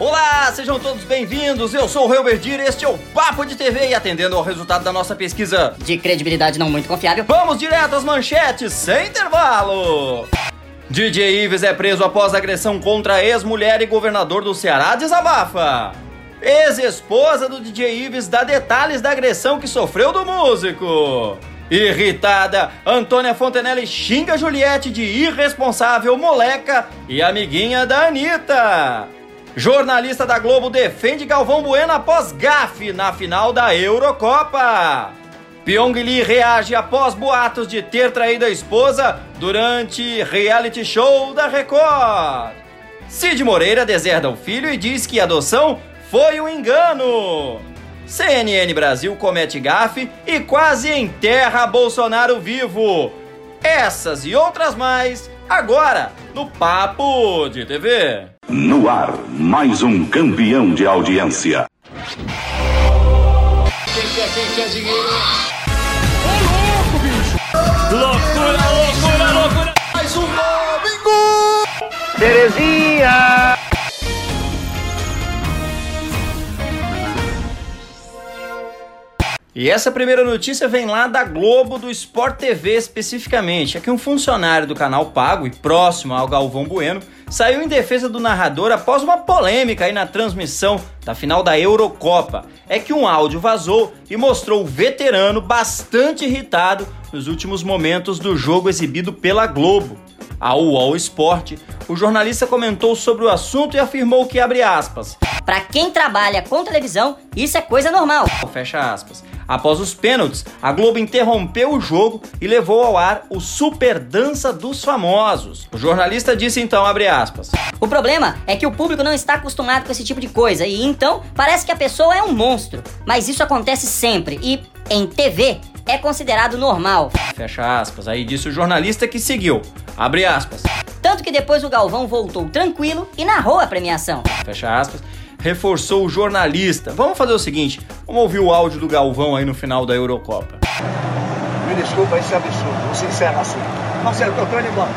Olá, sejam todos bem-vindos. Eu sou o Helberdir, este é o Papo de TV e atendendo ao resultado da nossa pesquisa de credibilidade não muito confiável. Vamos direto às manchetes sem intervalo. DJ Ives é preso após agressão contra ex-mulher e governador do Ceará desabafa. Ex-esposa do DJ Ives dá detalhes da agressão que sofreu do músico. Irritada, Antônia Fontenelle xinga Juliette de irresponsável, moleca e amiguinha da Anitta. Jornalista da Globo defende Galvão Bueno após gafe na final da Eurocopa. Pyong Lee reage após boatos de ter traído a esposa durante reality show da Record. Cid Moreira deserda o filho e diz que adoção foi um engano. CNN Brasil comete gafe e quase enterra Bolsonaro vivo. Essas e outras mais, agora no Papo de TV. No ar, mais um campeão de audiência. Quem quer, quem quer dinheiro? Louco, bicho! Loucura, loucura, loucura! Mais um domingo! Terezinha! E essa primeira notícia vem lá da Globo do Sport TV especificamente. É que um funcionário do canal Pago e próximo ao Galvão Bueno saiu em defesa do narrador após uma polêmica aí na transmissão da final da Eurocopa. É que um áudio vazou e mostrou o veterano bastante irritado nos últimos momentos do jogo exibido pela Globo. A UOL Sport, o jornalista comentou sobre o assunto e afirmou que abre aspas. Para quem trabalha com televisão, isso é coisa normal. Fecha aspas. Após os pênaltis, a Globo interrompeu o jogo e levou ao ar o Super Dança dos Famosos. O jornalista disse então, abre aspas. O problema é que o público não está acostumado com esse tipo de coisa e então parece que a pessoa é um monstro. Mas isso acontece sempre e em TV é considerado normal. Fecha aspas. Aí disse o jornalista que seguiu. Abre aspas. Tanto que depois o Galvão voltou tranquilo e narrou a premiação. Fecha aspas reforçou o jornalista. Vamos fazer o seguinte, vamos ouvir o áudio do Galvão aí no final da Eurocopa. Me desculpa, isso é absurdo. Você encerra assim. Marcelo, tô indo embora.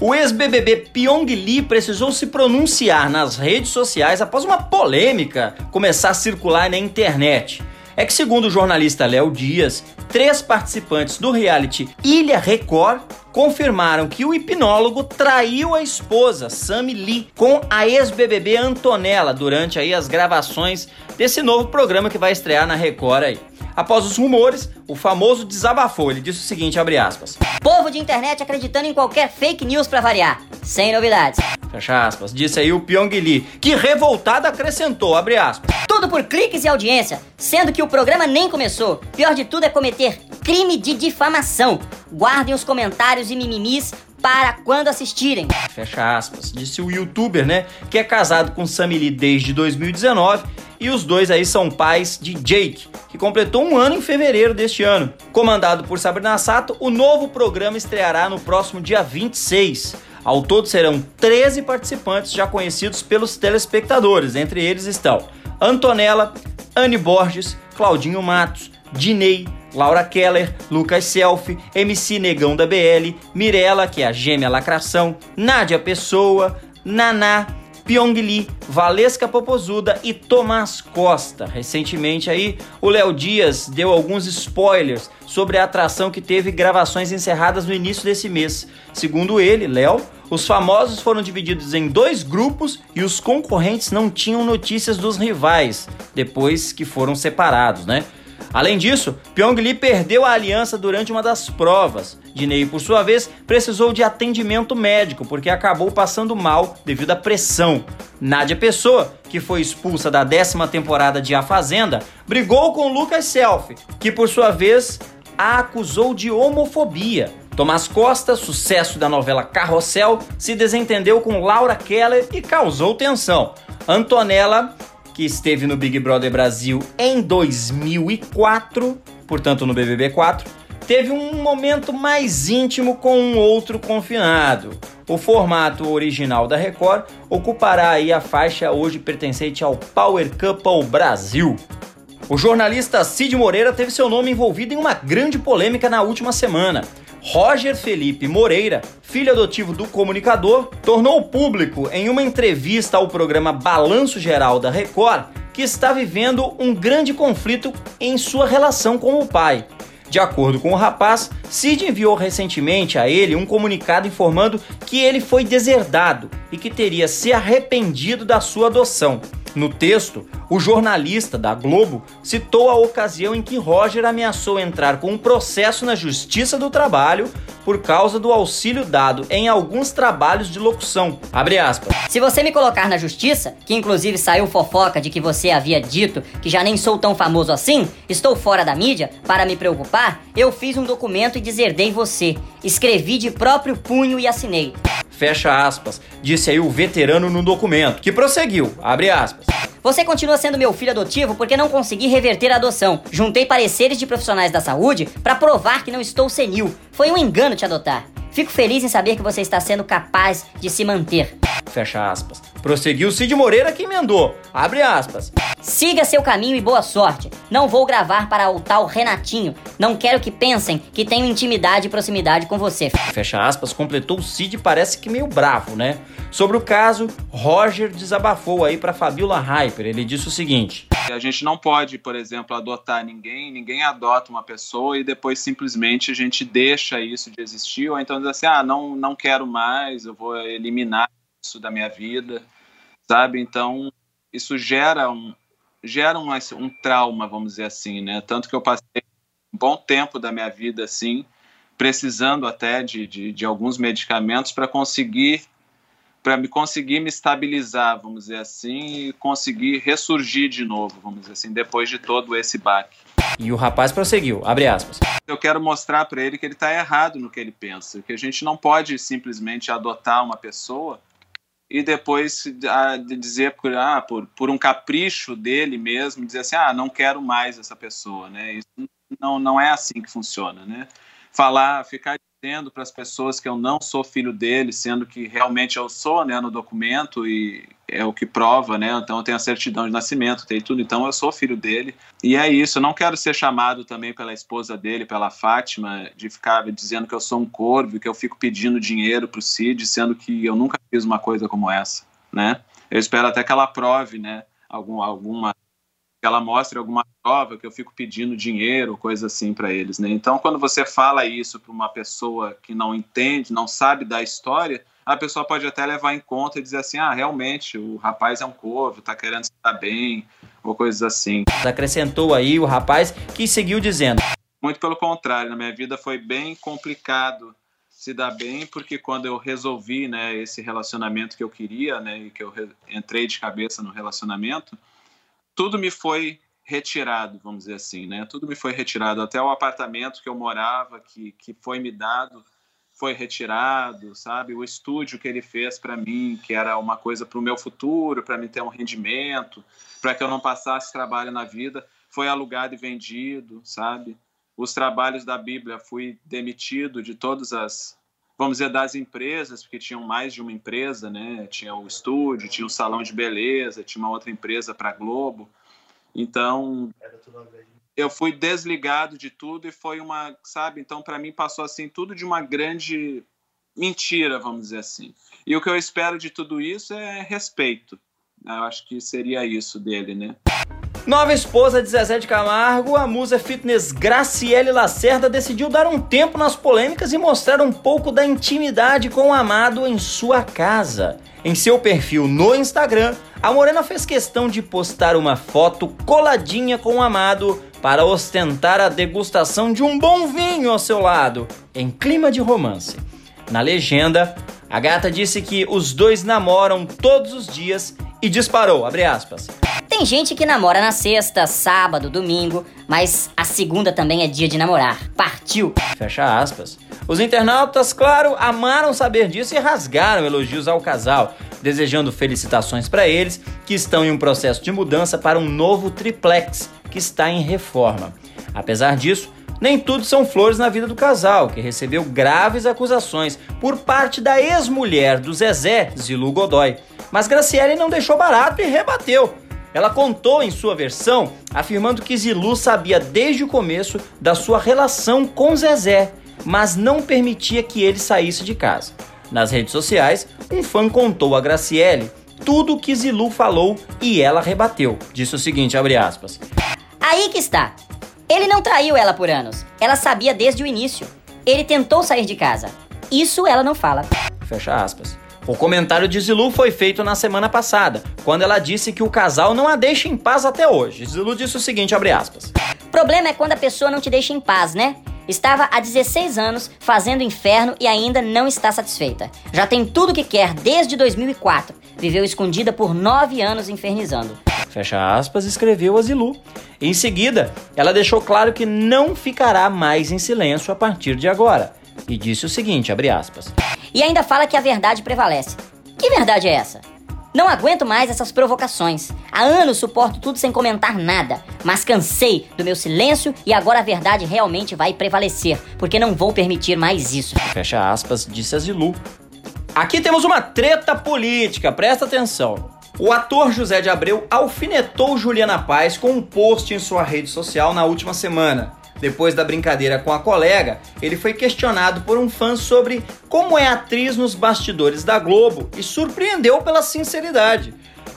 O ex-BBB Pyong Lee precisou se pronunciar nas redes sociais após uma polêmica começar a circular na internet. É que, segundo o jornalista Léo Dias, três participantes do reality Ilha Record confirmaram que o hipnólogo traiu a esposa, Sammy Lee, com a ex-BBB Antonella durante aí as gravações desse novo programa que vai estrear na Record aí. Após os rumores, o famoso desabafou. Ele disse o seguinte, abre aspas. Povo de internet acreditando em qualquer fake news para variar. Sem novidades. Fecha aspas. Disse aí o Pyong Lee, que revoltado acrescentou, abre aspas. Tudo por cliques e audiência, sendo que o programa nem começou. Pior de tudo é cometer crime de difamação. Guardem os comentários e mimimis para quando assistirem. Fecha aspas. Disse o youtuber, né? Que é casado com Sammy Lee desde 2019 e os dois aí são pais de Jake, que completou um ano em fevereiro deste ano. Comandado por Sabrina Sato, o novo programa estreará no próximo dia 26. Ao todo serão 13 participantes já conhecidos pelos telespectadores. Entre eles estão Antonella, Anne Borges, Claudinho Matos, Dinei, Laura Keller, Lucas Selfie, MC Negão da BL, Mirella, que é a gêmea lacração, Nádia Pessoa, Naná, Pyong Lee, Valesca Popozuda e Tomás Costa. Recentemente aí, o Léo Dias deu alguns spoilers sobre a atração que teve gravações encerradas no início desse mês. Segundo ele, Léo, os famosos foram divididos em dois grupos e os concorrentes não tinham notícias dos rivais depois que foram separados, né? Além disso, Pyong Lee perdeu a aliança durante uma das provas. Dinei, por sua vez, precisou de atendimento médico porque acabou passando mal devido à pressão. Nádia Pessoa, que foi expulsa da décima temporada de A Fazenda, brigou com Lucas Self, que por sua vez a acusou de homofobia. Tomás Costa, sucesso da novela Carrossel, se desentendeu com Laura Keller e causou tensão. Antonella que esteve no Big Brother Brasil em 2004, portanto no BBB 4, teve um momento mais íntimo com um outro confinado. O formato original da Record ocupará aí a faixa hoje pertencente ao Power Couple Brasil. O jornalista Cid Moreira teve seu nome envolvido em uma grande polêmica na última semana. Roger Felipe Moreira, filho adotivo do comunicador, tornou público em uma entrevista ao programa Balanço Geral da Record que está vivendo um grande conflito em sua relação com o pai. De acordo com o rapaz, Cid enviou recentemente a ele um comunicado informando que ele foi deserdado e que teria se arrependido da sua adoção. No texto, o jornalista da Globo citou a ocasião em que Roger ameaçou entrar com um processo na Justiça do Trabalho por causa do auxílio dado em alguns trabalhos de locução. Se você me colocar na justiça, que inclusive saiu fofoca de que você havia dito que já nem sou tão famoso assim, estou fora da mídia, para me preocupar, eu fiz um documento e deserdei você. Escrevi de próprio punho e assinei. Fecha aspas, disse aí o veterano no documento, que prosseguiu, abre aspas. Você continua sendo meu filho adotivo porque não consegui reverter a adoção. Juntei pareceres de profissionais da saúde para provar que não estou senil. Foi um engano te adotar. Fico feliz em saber que você está sendo capaz de se manter. Fecha aspas. Prosseguiu Cid Moreira que emendou. Abre aspas. Siga seu caminho e boa sorte. Não vou gravar para o tal Renatinho. Não quero que pensem que tenho intimidade e proximidade com você. Fecha aspas, completou o Cid, parece que meio bravo, né? Sobre o caso, Roger desabafou aí para Fabiola Hyper. Ele disse o seguinte: A gente não pode, por exemplo, adotar ninguém, ninguém adota uma pessoa e depois simplesmente a gente deixa isso de existir, ou então diz assim: ah, não, não quero mais, eu vou eliminar isso da minha vida, sabe? Então, isso gera um, gera um, um trauma, vamos dizer assim, né? Tanto que eu passei um bom tempo da minha vida assim, precisando até de, de, de alguns medicamentos para conseguir para me conseguir me estabilizar, vamos dizer assim, e conseguir ressurgir de novo, vamos dizer assim, depois de todo esse baque. E o rapaz prosseguiu, abre aspas. Eu quero mostrar para ele que ele está errado no que ele pensa, que a gente não pode simplesmente adotar uma pessoa e depois ah, dizer por, ah, por, por um capricho dele mesmo, dizer assim, ah, não quero mais essa pessoa, né? Isso não, não é assim que funciona, né? Falar, ficar dizendo para as pessoas que eu não sou filho dele, sendo que realmente eu sou, né, no documento e é o que prova, né? Então eu tenho a certidão de nascimento, tem tudo, então eu sou filho dele. E é isso, eu não quero ser chamado também pela esposa dele, pela Fátima, de ficar dizendo que eu sou um corvo, que eu fico pedindo dinheiro para o Cid, sendo que eu nunca fiz uma coisa como essa, né? Eu espero até que ela prove, né, algum, alguma ela mostre alguma prova que eu fico pedindo dinheiro, coisa assim para eles, né? Então, quando você fala isso para uma pessoa que não entende, não sabe da história, a pessoa pode até levar em conta e dizer assim: ah, realmente, o rapaz é um corvo, está querendo se dar bem, ou coisas assim. Acrescentou aí o rapaz que seguiu dizendo: Muito pelo contrário, na minha vida foi bem complicado se dar bem, porque quando eu resolvi né, esse relacionamento que eu queria, né, e que eu entrei de cabeça no relacionamento tudo me foi retirado, vamos dizer assim, né? Tudo me foi retirado, até o apartamento que eu morava, que, que foi me dado, foi retirado, sabe? O estúdio que ele fez para mim, que era uma coisa para o meu futuro, para me ter um rendimento, para que eu não passasse trabalho na vida, foi alugado e vendido, sabe? Os trabalhos da Bíblia fui demitido de todas as vamos dizer, das empresas, porque tinham mais de uma empresa, né? Tinha o estúdio, tinha o salão de beleza, tinha uma outra empresa para Globo. Então, eu fui desligado de tudo e foi uma, sabe? Então, para mim passou assim tudo de uma grande mentira, vamos dizer assim. E o que eu espero de tudo isso é respeito. Eu acho que seria isso dele, né? Nova esposa de Zezé de Camargo, a musa fitness Graciele Lacerda decidiu dar um tempo nas polêmicas e mostrar um pouco da intimidade com o amado em sua casa. Em seu perfil no Instagram, a Morena fez questão de postar uma foto coladinha com o amado para ostentar a degustação de um bom vinho ao seu lado, em clima de romance. Na legenda, a gata disse que os dois namoram todos os dias e disparou, aspas. Tem gente que namora na sexta, sábado, domingo, mas a segunda também é dia de namorar. Partiu! Fecha aspas. Os internautas, claro, amaram saber disso e rasgaram elogios ao casal, desejando felicitações para eles que estão em um processo de mudança para um novo triplex que está em reforma. Apesar disso, nem tudo são flores na vida do casal, que recebeu graves acusações por parte da ex-mulher do Zezé, Zilu Godoy. Mas Graciele não deixou barato e rebateu. Ela contou em sua versão afirmando que Zilu sabia desde o começo da sua relação com Zezé mas não permitia que ele saísse de casa. Nas redes sociais, um fã contou a Graciele tudo o que Zilu falou e ela rebateu. Disse o seguinte, abre aspas. Aí que está. Ele não traiu ela por anos. Ela sabia desde o início. Ele tentou sair de casa. Isso ela não fala. Fecha aspas. O comentário de Zilu foi feito na semana passada, quando ela disse que o casal não a deixa em paz até hoje. Zilu disse o seguinte, abre aspas. Problema é quando a pessoa não te deixa em paz, né? Estava há 16 anos fazendo inferno e ainda não está satisfeita. Já tem tudo que quer desde 2004. Viveu escondida por 9 anos infernizando. Fecha aspas, escreveu a Zilu. Em seguida, ela deixou claro que não ficará mais em silêncio a partir de agora. E disse o seguinte, abre aspas. E ainda fala que a verdade prevalece. Que verdade é essa? Não aguento mais essas provocações. Há anos suporto tudo sem comentar nada, mas cansei do meu silêncio e agora a verdade realmente vai prevalecer, porque não vou permitir mais isso. Fecha aspas, disse a Zilu. Aqui temos uma treta política, presta atenção. O ator José de Abreu alfinetou Juliana Paz com um post em sua rede social na última semana. Depois da brincadeira com a colega, ele foi questionado por um fã sobre como é atriz nos bastidores da Globo e surpreendeu pela sinceridade.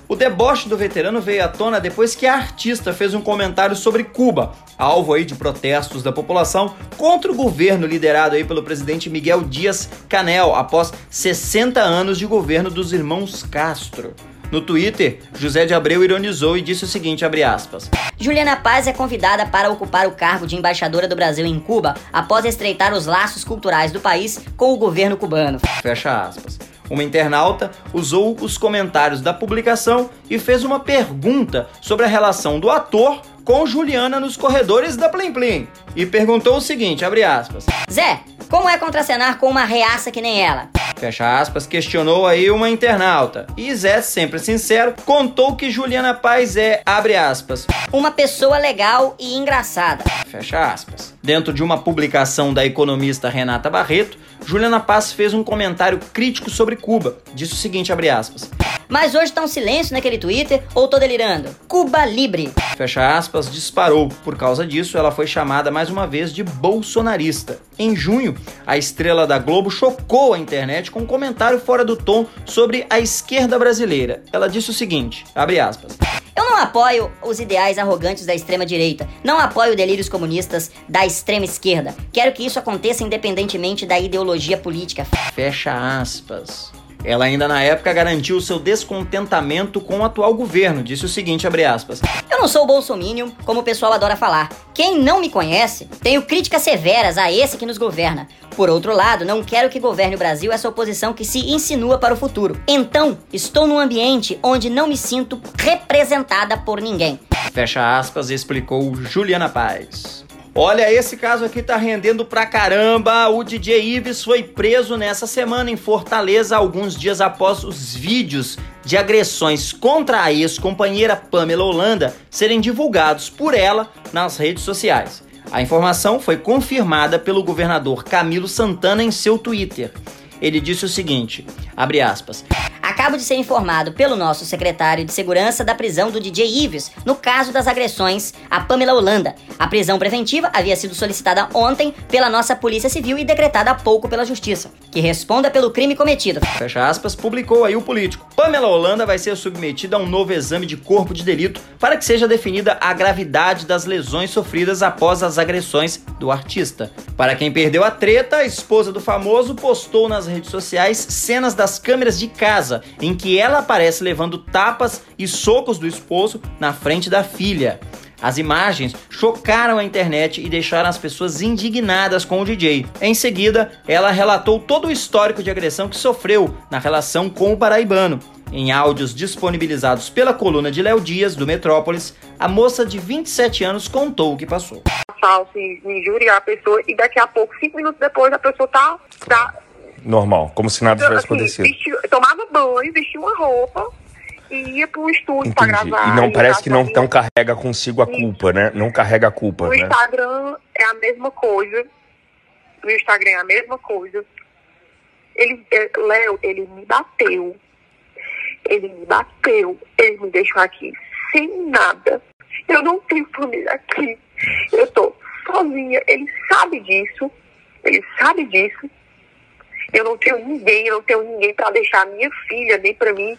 O deboche do veterano veio à tona depois que a artista fez um comentário sobre Cuba, alvo aí de protestos da população contra o governo liderado aí pelo presidente Miguel Dias Canel após 60 anos de governo dos irmãos Castro. No Twitter, José de Abreu ironizou e disse o seguinte, aspas, Juliana Paz é convidada para ocupar o cargo de embaixadora do Brasil em Cuba após estreitar os laços culturais do país com o governo cubano. Fecha aspas. Uma internauta usou os comentários da publicação e fez uma pergunta sobre a relação do ator com Juliana nos corredores da Plim Plim. E perguntou o seguinte, abre aspas. Zé, como é contracenar com uma reaça que nem ela? Fecha aspas, questionou aí uma internauta. E Zé, sempre sincero, contou que Juliana Paz é, abre aspas, uma pessoa legal e engraçada. Fecha aspas. Dentro de uma publicação da economista Renata Barreto, Juliana Paz fez um comentário crítico sobre Cuba. Disse o seguinte, abre aspas. Mas hoje tá um silêncio naquele Twitter ou tô delirando? Cuba Libre. Fecha aspas, disparou. Por causa disso, ela foi chamada mais uma vez de bolsonarista. Em junho, a estrela da Globo chocou a internet com um comentário fora do tom sobre a esquerda brasileira. Ela disse o seguinte, abre aspas. Eu não apoio os ideais arrogantes da extrema direita. Não apoio delírios comunistas da extrema esquerda. Quero que isso aconteça independentemente da ideologia política. Fecha aspas. Ela ainda na época garantiu seu descontentamento com o atual governo. Disse o seguinte, abre aspas. Eu não sou bolsominion, como o pessoal adora falar. Quem não me conhece, tenho críticas severas a esse que nos governa. Por outro lado, não quero que governe o Brasil essa oposição que se insinua para o futuro. Então, estou num ambiente onde não me sinto representada por ninguém. Fecha aspas, explicou Juliana Paz. Olha, esse caso aqui tá rendendo pra caramba. O DJ Ives foi preso nessa semana em Fortaleza, alguns dias após os vídeos de agressões contra a ex-companheira Pamela Holanda serem divulgados por ela nas redes sociais. A informação foi confirmada pelo governador Camilo Santana em seu Twitter. Ele disse o seguinte: abre aspas. Acabo de ser informado pelo nosso secretário de segurança da prisão do DJ Ives, no caso das agressões a Pamela Holanda. A prisão preventiva havia sido solicitada ontem pela nossa Polícia Civil e decretada há pouco pela Justiça, que responda pelo crime cometido. Fecha aspas, publicou aí o político. Pamela Holanda vai ser submetida a um novo exame de corpo de delito para que seja definida a gravidade das lesões sofridas após as agressões do artista. Para quem perdeu a treta, a esposa do famoso postou nas redes sociais cenas das câmeras de casa em que ela aparece levando tapas e socos do esposo na frente da filha. As imagens chocaram a internet e deixaram as pessoas indignadas com o DJ. Em seguida, ela relatou todo o histórico de agressão que sofreu na relação com o paraibano. Em áudios disponibilizados pela coluna de Léo Dias, do Metrópolis, a moça de 27 anos contou o que passou. Falso, injuriar a pessoa e daqui a pouco, cinco minutos depois, a pessoa tá, tá normal, como se nada tivesse assim, acontecido. Vestiu, tomava banho, vestia uma roupa e ia pro estúdio Entendi. pra gravar. E não parece que não, não carrega consigo a culpa, né? Não carrega a culpa, O né? Instagram é a mesma coisa. No Instagram é a mesma coisa. Ele, é, Léo, ele me bateu. Ele me bateu. Ele me deixou aqui sem nada. Eu não tenho família aqui. Eu tô sozinha. Ele sabe disso. Ele sabe disso. Eu não tenho ninguém, eu não tenho ninguém para deixar minha filha, nem para mim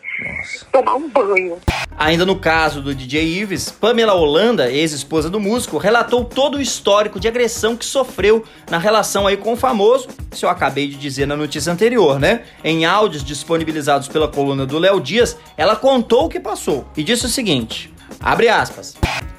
tomar um banho. Ainda no caso do DJ Ives, Pamela Holanda, ex-esposa do músico, relatou todo o histórico de agressão que sofreu na relação aí com o famoso, isso eu acabei de dizer na notícia anterior, né? Em áudios disponibilizados pela coluna do Léo Dias, ela contou o que passou e disse o seguinte: abre aspas.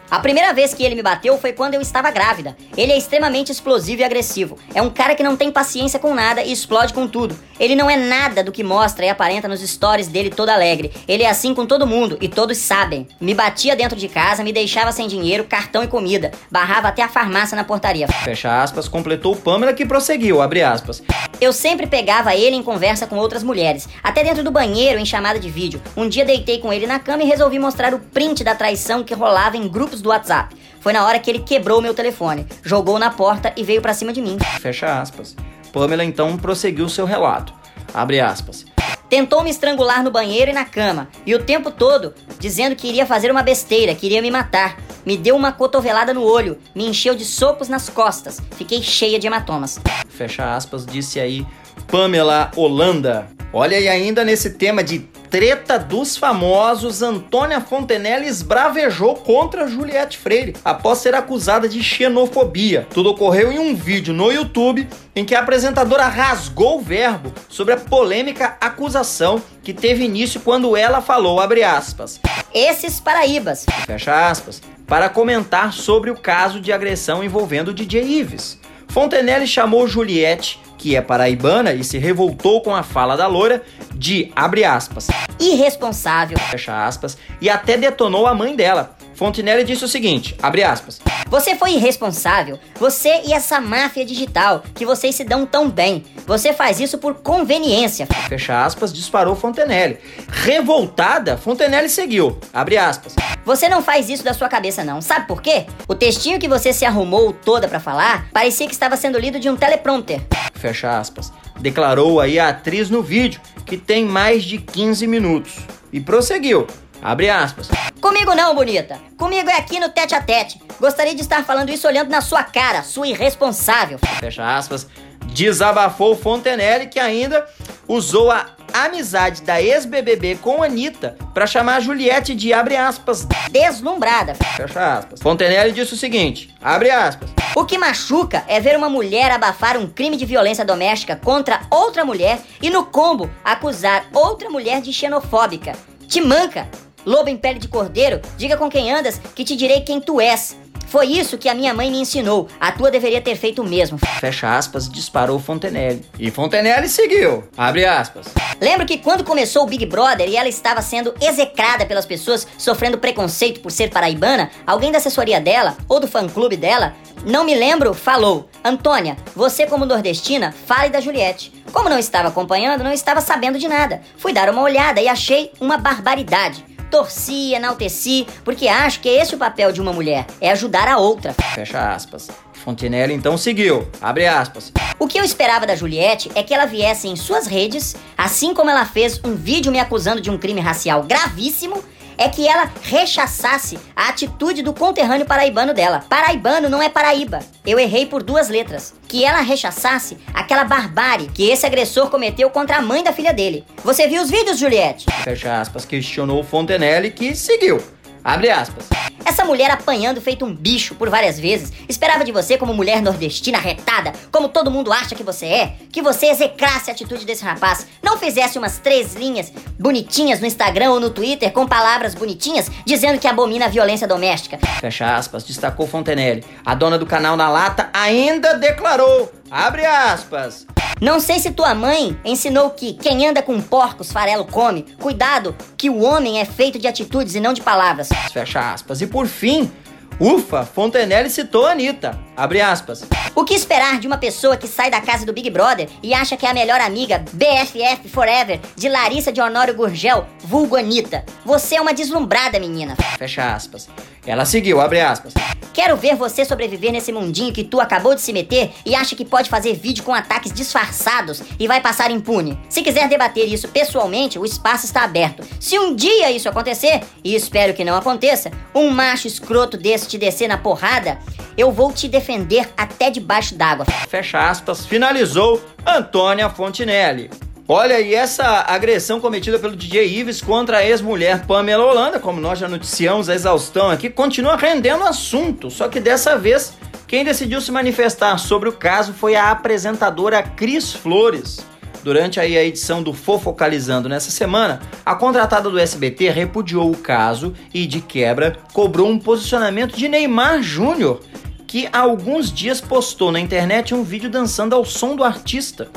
A primeira vez que ele me bateu foi quando eu estava grávida. Ele é extremamente explosivo e agressivo. É um cara que não tem paciência com nada e explode com tudo. Ele não é nada do que mostra e aparenta nos stories dele todo alegre. Ele é assim com todo mundo e todos sabem. Me batia dentro de casa, me deixava sem dinheiro, cartão e comida. Barrava até a farmácia na portaria. Fecha aspas, completou Pamela que prosseguiu, abre aspas. Eu sempre pegava ele em conversa com outras mulheres, até dentro do banheiro em chamada de vídeo. Um dia deitei com ele na cama e resolvi mostrar o print da traição que rolava em grupos do WhatsApp. Foi na hora que ele quebrou meu telefone, jogou na porta e veio pra cima de mim. Fecha aspas. Pamela então prosseguiu seu relato. Abre aspas. Tentou me estrangular no banheiro e na cama, e o tempo todo dizendo que iria fazer uma besteira, queria me matar. Me deu uma cotovelada no olho, me encheu de socos nas costas, fiquei cheia de hematomas. Fecha aspas, disse aí Pamela Holanda. Olha, e ainda nesse tema de treta dos famosos, Antônia Fontenelle esbravejou contra Juliette Freire após ser acusada de xenofobia. Tudo ocorreu em um vídeo no YouTube em que a apresentadora rasgou o verbo sobre a polêmica acusação que teve início quando ela falou, abre aspas, Esses paraíbas. fecha aspas, para comentar sobre o caso de agressão envolvendo o DJ Ives. Fontenelle chamou Juliette, que é paraibana e se revoltou com a fala da loira, de, abre aspas, Irresponsável. fecha aspas, e até detonou a mãe dela. Fontenelle disse o seguinte, abre aspas, Você foi irresponsável. Você e essa máfia digital que vocês se dão tão bem. Você faz isso por conveniência. fecha aspas, disparou Fontenelle. Revoltada, Fontenelle seguiu, abre aspas, Você não faz isso da sua cabeça não. Sabe por quê? O textinho que você se arrumou toda pra falar parecia que estava sendo lido de um teleprompter. fecha aspas, declarou aí a atriz no vídeo, que tem mais de 15 minutos. E prosseguiu, abre aspas, Comigo não, bonita. Comigo é aqui no tete a tete. Gostaria de estar falando isso olhando na sua cara, sua irresponsável. fecha aspas, desabafou Fontenelle, que ainda usou a amizade da ex-BBB com Anitta para chamar a Juliette de, abre aspas, Deslumbrada. fecha aspas. Fontenelle disse o seguinte, abre aspas, O que machuca é ver uma mulher abafar um crime de violência doméstica contra outra mulher e no combo acusar outra mulher de xenofóbica. Te manca! Lobo em pele de cordeiro, diga com quem andas que te direi quem tu és. Foi isso que a minha mãe me ensinou. A tua deveria ter feito o mesmo. fecha aspas, disparou Fontenelle. E Fontenelle seguiu, abre aspas. Lembro que quando começou o Big Brother e ela estava sendo execrada pelas pessoas sofrendo preconceito por ser paraibana, alguém da assessoria dela ou do fã-clube dela, não me lembro, falou: Antônia, você como nordestina, fale da Juliette. Como não estava acompanhando, não estava sabendo de nada. Fui dar uma olhada e achei uma barbaridade. Torci, enalteci, porque acho que esse é o papel de uma mulher, é ajudar a outra. Fecha aspas. Fontenelle então seguiu, abre aspas. O que eu esperava da Juliette é que ela viesse em suas redes, assim como ela fez um vídeo me acusando de um crime racial gravíssimo, é que ela rechaçasse a atitude do conterrâneo paraibano dela. Paraibano não é Paraíba. Eu errei por duas letras. Que ela rechaçasse aquela barbárie que esse agressor cometeu contra a mãe da filha dele. Você viu os vídeos, Juliette? Fecha aspas, questionou Fontenelle que seguiu. Abre aspas. Essa mulher apanhando feito um bicho por várias vezes, esperava de você como mulher nordestina retada, como todo mundo acha que você é, que você execrasse a atitude desse rapaz, não fizesse umas três linhas bonitinhas no Instagram ou no Twitter com palavras bonitinhas dizendo que abomina a violência doméstica. Fecha aspas, destacou Fontenelle. A dona do canal Na Lata ainda declarou, abre aspas, Não sei se tua mãe ensinou que quem anda com porcos farelo come. Cuidado, que o homem é feito de atitudes e não de palavras. fecha aspas. E por fim, ufa, Fontenelle citou a Anitta, abre aspas. O que esperar de uma pessoa que sai da casa do Big Brother e acha que é a melhor amiga BFF Forever de Larissa de Honório Gurgel, vulgo Anitta? Você é uma deslumbrada, menina. Fecha aspas. Ela seguiu, abre aspas. Quero ver você sobreviver nesse mundinho que tu acabou de se meter e acha que pode fazer vídeo com ataques disfarçados e vai passar impune. Se quiser debater isso pessoalmente, o espaço está aberto. Se um dia isso acontecer, e espero que não aconteça, um macho escroto desse te descer na porrada, eu vou te defender até debaixo d'água. Fecha aspas, finalizou Antônia Fontinelli. Olha, e essa agressão cometida pelo DJ Ives contra a ex-mulher Pamela Holanda, como nós já noticiamos a exaustão aqui, continua rendendo assunto. Só que dessa vez, quem decidiu se manifestar sobre o caso foi a apresentadora Cris Flores. Durante a edição do Fofocalizando nessa semana, a contratada do SBT repudiou o caso e, de quebra, cobrou um posicionamento de Neymar Júnior, que há alguns dias postou na internet um vídeo dançando ao som do artista.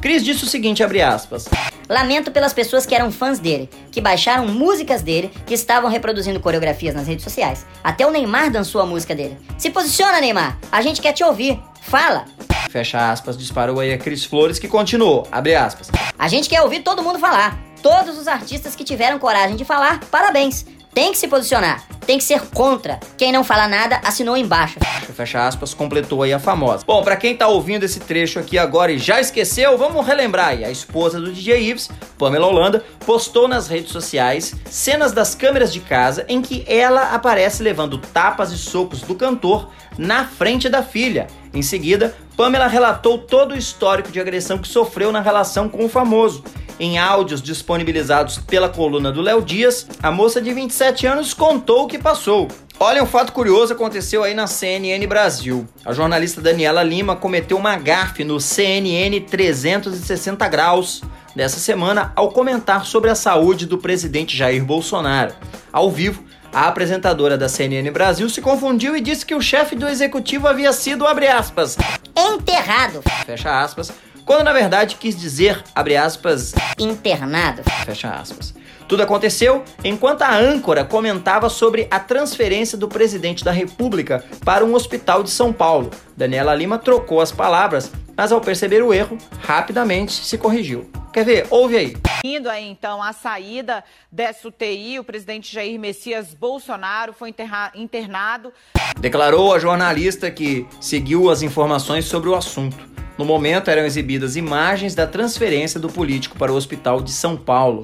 Cris disse o seguinte, abre aspas. Lamento pelas pessoas que eram fãs dele, que baixaram músicas dele, que estavam reproduzindo coreografias nas redes sociais. Até o Neymar dançou a música dele. Se posiciona, Neymar. A gente quer te ouvir. Fala. Fecha aspas, disparou aí a Cris Flores que continuou, abre aspas. A gente quer ouvir todo mundo falar. Todos os artistas que tiveram coragem de falar, parabéns. Tem que se posicionar, tem que ser contra. Quem não fala nada assinou embaixo. Fecha aspas, completou aí a famosa. Bom, para quem tá ouvindo esse trecho aqui agora e já esqueceu, vamos relembrar aí. A esposa do DJ Ives, Pamela Holanda, postou nas redes sociais cenas das câmeras de casa em que ela aparece levando tapas e socos do cantor na frente da filha. Em seguida, Pamela relatou todo o histórico de agressão que sofreu na relação com o famoso. Em áudios disponibilizados pela coluna do Léo Dias, a moça de 27 anos contou o que passou. Olha, um fato curioso aconteceu aí na CNN Brasil. A jornalista Daniela Lima cometeu uma gafe no CNN 360 graus dessa semana ao comentar sobre a saúde do presidente Jair Bolsonaro. Ao vivo, a apresentadora da CNN Brasil se confundiu e disse que o chefe do executivo havia sido, abre aspas, enterrado. Fecha aspas quando na verdade quis dizer, abre aspas, internado. Fecha aspas. Tudo aconteceu enquanto a âncora comentava sobre a transferência do presidente da República para um hospital de São Paulo. Daniela Lima trocou as palavras, mas ao perceber o erro, rapidamente se corrigiu. Quer ver? Ouve aí. Indo aí então a saída dessa UTI, o presidente Jair Messias Bolsonaro foi internado. Declarou a jornalista que seguiu as informações sobre o assunto. No momento eram exibidas imagens da transferência do político para o Hospital de São Paulo.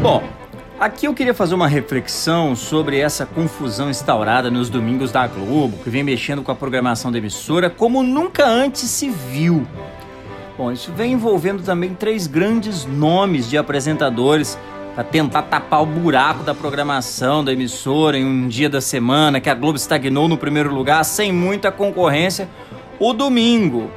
Bom, aqui eu queria fazer uma reflexão sobre essa confusão instaurada nos domingos da Globo, que vem mexendo com a programação da emissora como nunca antes se viu. Bom, isso vem envolvendo também três grandes nomes de apresentadores para tentar tapar o buraco da programação da emissora em um dia da semana que a Globo estagnou no primeiro lugar sem muita concorrência, o domingo.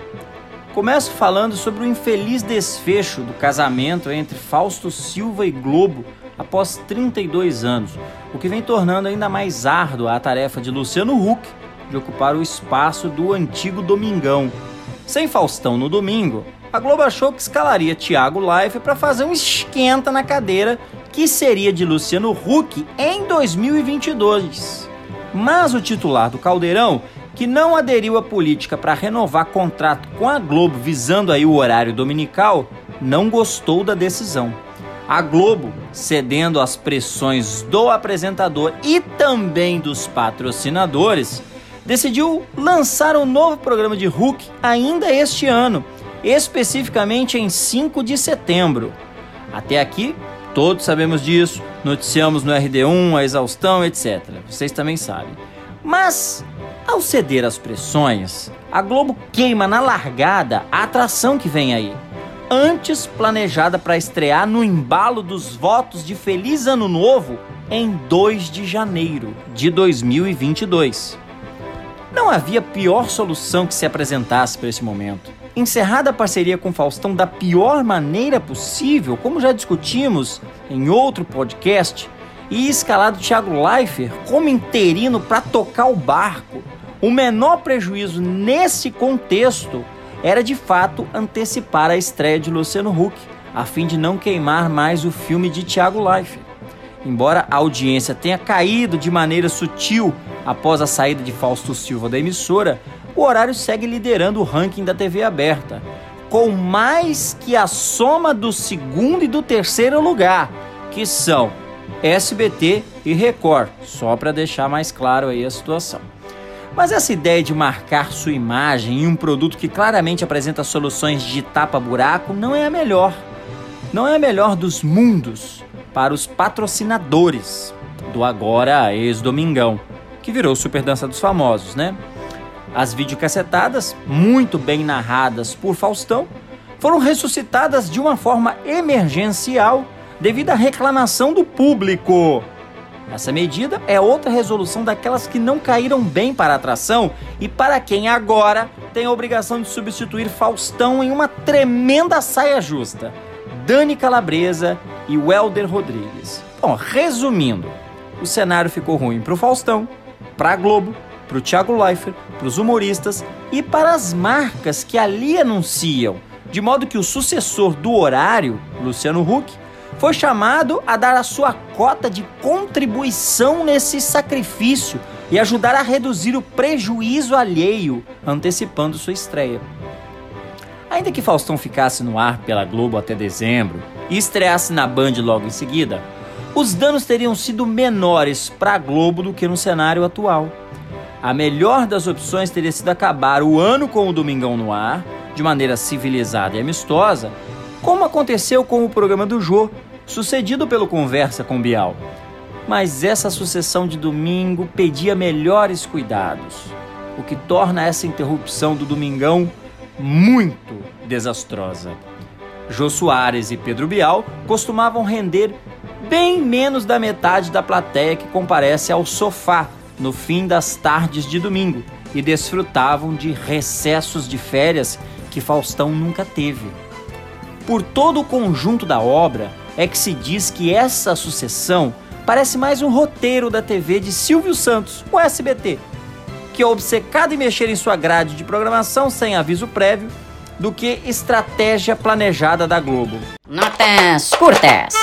Começo falando sobre o infeliz desfecho do casamento entre Fausto Silva e Globo após 32 anos, o que vem tornando ainda mais árdua a tarefa de Luciano Huck de ocupar o espaço do antigo Domingão. Sem Faustão no domingo, a Globo achou que escalaria Thiago Life para fazer um esquenta na cadeira que seria de Luciano Huck em 2022. Mas o titular do Caldeirão, que não aderiu à política para renovar contrato com a Globo visando aí o horário dominical, não gostou da decisão. A Globo, cedendo às pressões do apresentador e também dos patrocinadores, decidiu lançar um novo programa de Huck ainda este ano especificamente em 5 de setembro. Até aqui, todos sabemos disso, noticiamos no RD1 a exaustão, etc. Vocês também sabem. Mas, ao ceder às pressões, a Globo queima na largada a atração que vem aí. Antes planejada para estrear no embalo dos votos de Feliz Ano Novo em 2 de janeiro de 2022. Não havia pior solução que se apresentasse para esse momento encerrada a parceria com Faustão da pior maneira possível, como já discutimos em outro podcast, e escalado Thiago Leifert como interino para tocar o barco. O menor prejuízo nesse contexto era de fato antecipar a estreia de Luciano Huck, a fim de não queimar mais o filme de Thiago Leifert. Embora a audiência tenha caído de maneira sutil após a saída de Fausto Silva da emissora, o horário segue liderando o ranking da TV aberta, com mais que a soma do segundo e do terceiro lugar, que são SBT e Record, só para deixar mais claro aí a situação. Mas essa ideia de marcar sua imagem em um produto que claramente apresenta soluções de tapa-buraco não é a melhor. Não é a melhor dos mundos para os patrocinadores. do agora ex-Domingão, que virou Super Dança dos Famosos, né? As videocassetadas, muito bem narradas por Faustão, foram ressuscitadas de uma forma emergencial devido à reclamação do público. Essa medida é outra resolução daquelas que não caíram bem para a atração e para quem agora tem a obrigação de substituir Faustão em uma tremenda saia justa. Dani Calabresa e Welder Rodrigues. Bom, resumindo, o cenário ficou ruim para o Faustão, para a Globo, para o Thiago Leifert, para os humoristas e para as marcas que ali anunciam, de modo que o sucessor do horário, Luciano Huck, foi chamado a dar a sua cota de contribuição nesse sacrifício e ajudar a reduzir o prejuízo alheio, antecipando sua estreia. Ainda que Faustão ficasse no ar pela Globo até dezembro e estreasse na Band logo em seguida, os danos teriam sido menores para a Globo do que no cenário atual. A melhor das opções teria sido acabar o ano com o Domingão no ar, de maneira civilizada e amistosa, como aconteceu com o programa do Jô, sucedido pelo Conversa com Bial. Mas essa sucessão de domingo pedia melhores cuidados, o que torna essa interrupção do Domingão muito desastrosa. Jô Soares e Pedro Bial costumavam render bem menos da metade da plateia que comparece ao sofá no fim das tardes de domingo e desfrutavam de recessos de férias que Faustão nunca teve. Por todo o conjunto da obra, é que se diz que essa sucessão parece mais um roteiro da TV de Silvio Santos, o SBT, que é obcecado em mexer em sua grade de programação sem aviso prévio, do que estratégia planejada da Globo. Notas curtas.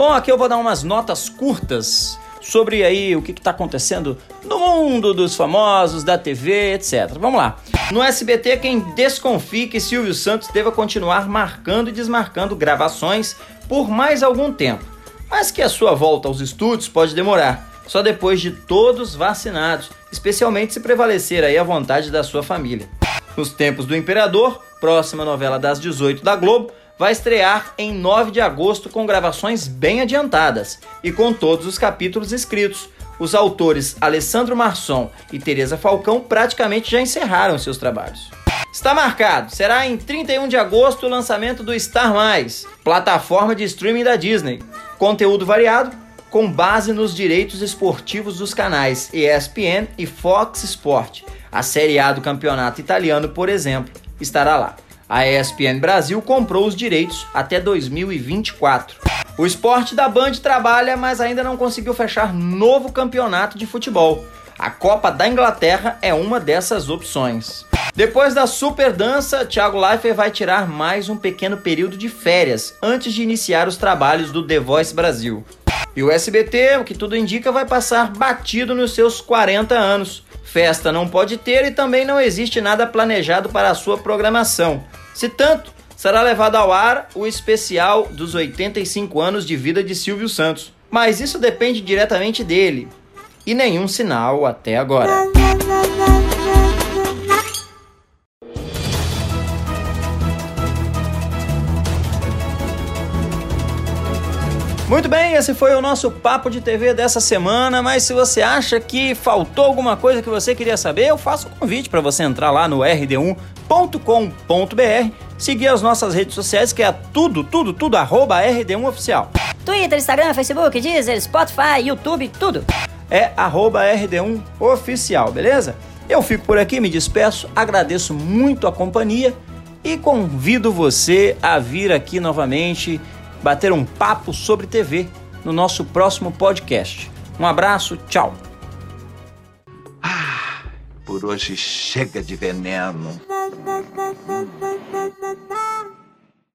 Bom, aqui eu vou dar umas notas curtas sobre aí o que está acontecendo no mundo dos famosos, da TV, etc. Vamos lá. No SBT, quem desconfia que Silvio Santos deva continuar marcando e desmarcando gravações por mais algum tempo, mas que a sua volta aos estúdios pode demorar, só depois de todos vacinados, especialmente se prevalecer aí a vontade da sua família. Nos tempos do Imperador, próxima novela das 18 da Globo, vai estrear em 9 de agosto com gravações bem adiantadas e com todos os capítulos escritos. Os autores Alessandro Marçom e Teresa Falcão praticamente já encerraram seus trabalhos. Está marcado, será em 31 de agosto o lançamento do Star Mais, plataforma de streaming da Disney. Conteúdo variado, com base nos direitos esportivos dos canais ESPN e Fox Sport. A Série A do campeonato italiano, por exemplo, estará lá. A ESPN Brasil comprou os direitos até 2024. O esporte da Band trabalha, mas ainda não conseguiu fechar novo campeonato de futebol. A Copa da Inglaterra é uma dessas opções. Depois da super dança, Thiago Leifert vai tirar mais um pequeno período de férias antes de iniciar os trabalhos do The Voice Brasil. E o SBT, o que tudo indica, vai passar batido nos seus 40 anos. Festa não pode ter e também não existe nada planejado para a sua programação. Se tanto, será levado ao ar o especial dos 85 anos de vida de Silvio Santos. Mas isso depende diretamente dele. E nenhum sinal até agora. Muito bem, esse foi o nosso papo de TV dessa semana. Mas se você acha que faltou alguma coisa que você queria saber, eu faço um convite para você entrar lá no rd1.com.br, seguir as nossas redes sociais, que é tudo, tudo, tudo, arroba rd1oficial. Twitter, Instagram, Facebook, Deezer, Spotify, YouTube, tudo. É arroba rd1oficial, beleza? Eu fico por aqui, me despeço, agradeço muito a companhia e convido você a vir aqui novamente bater um papo sobre TV no nosso próximo podcast. Um abraço, tchau. Por hoje chega de veneno.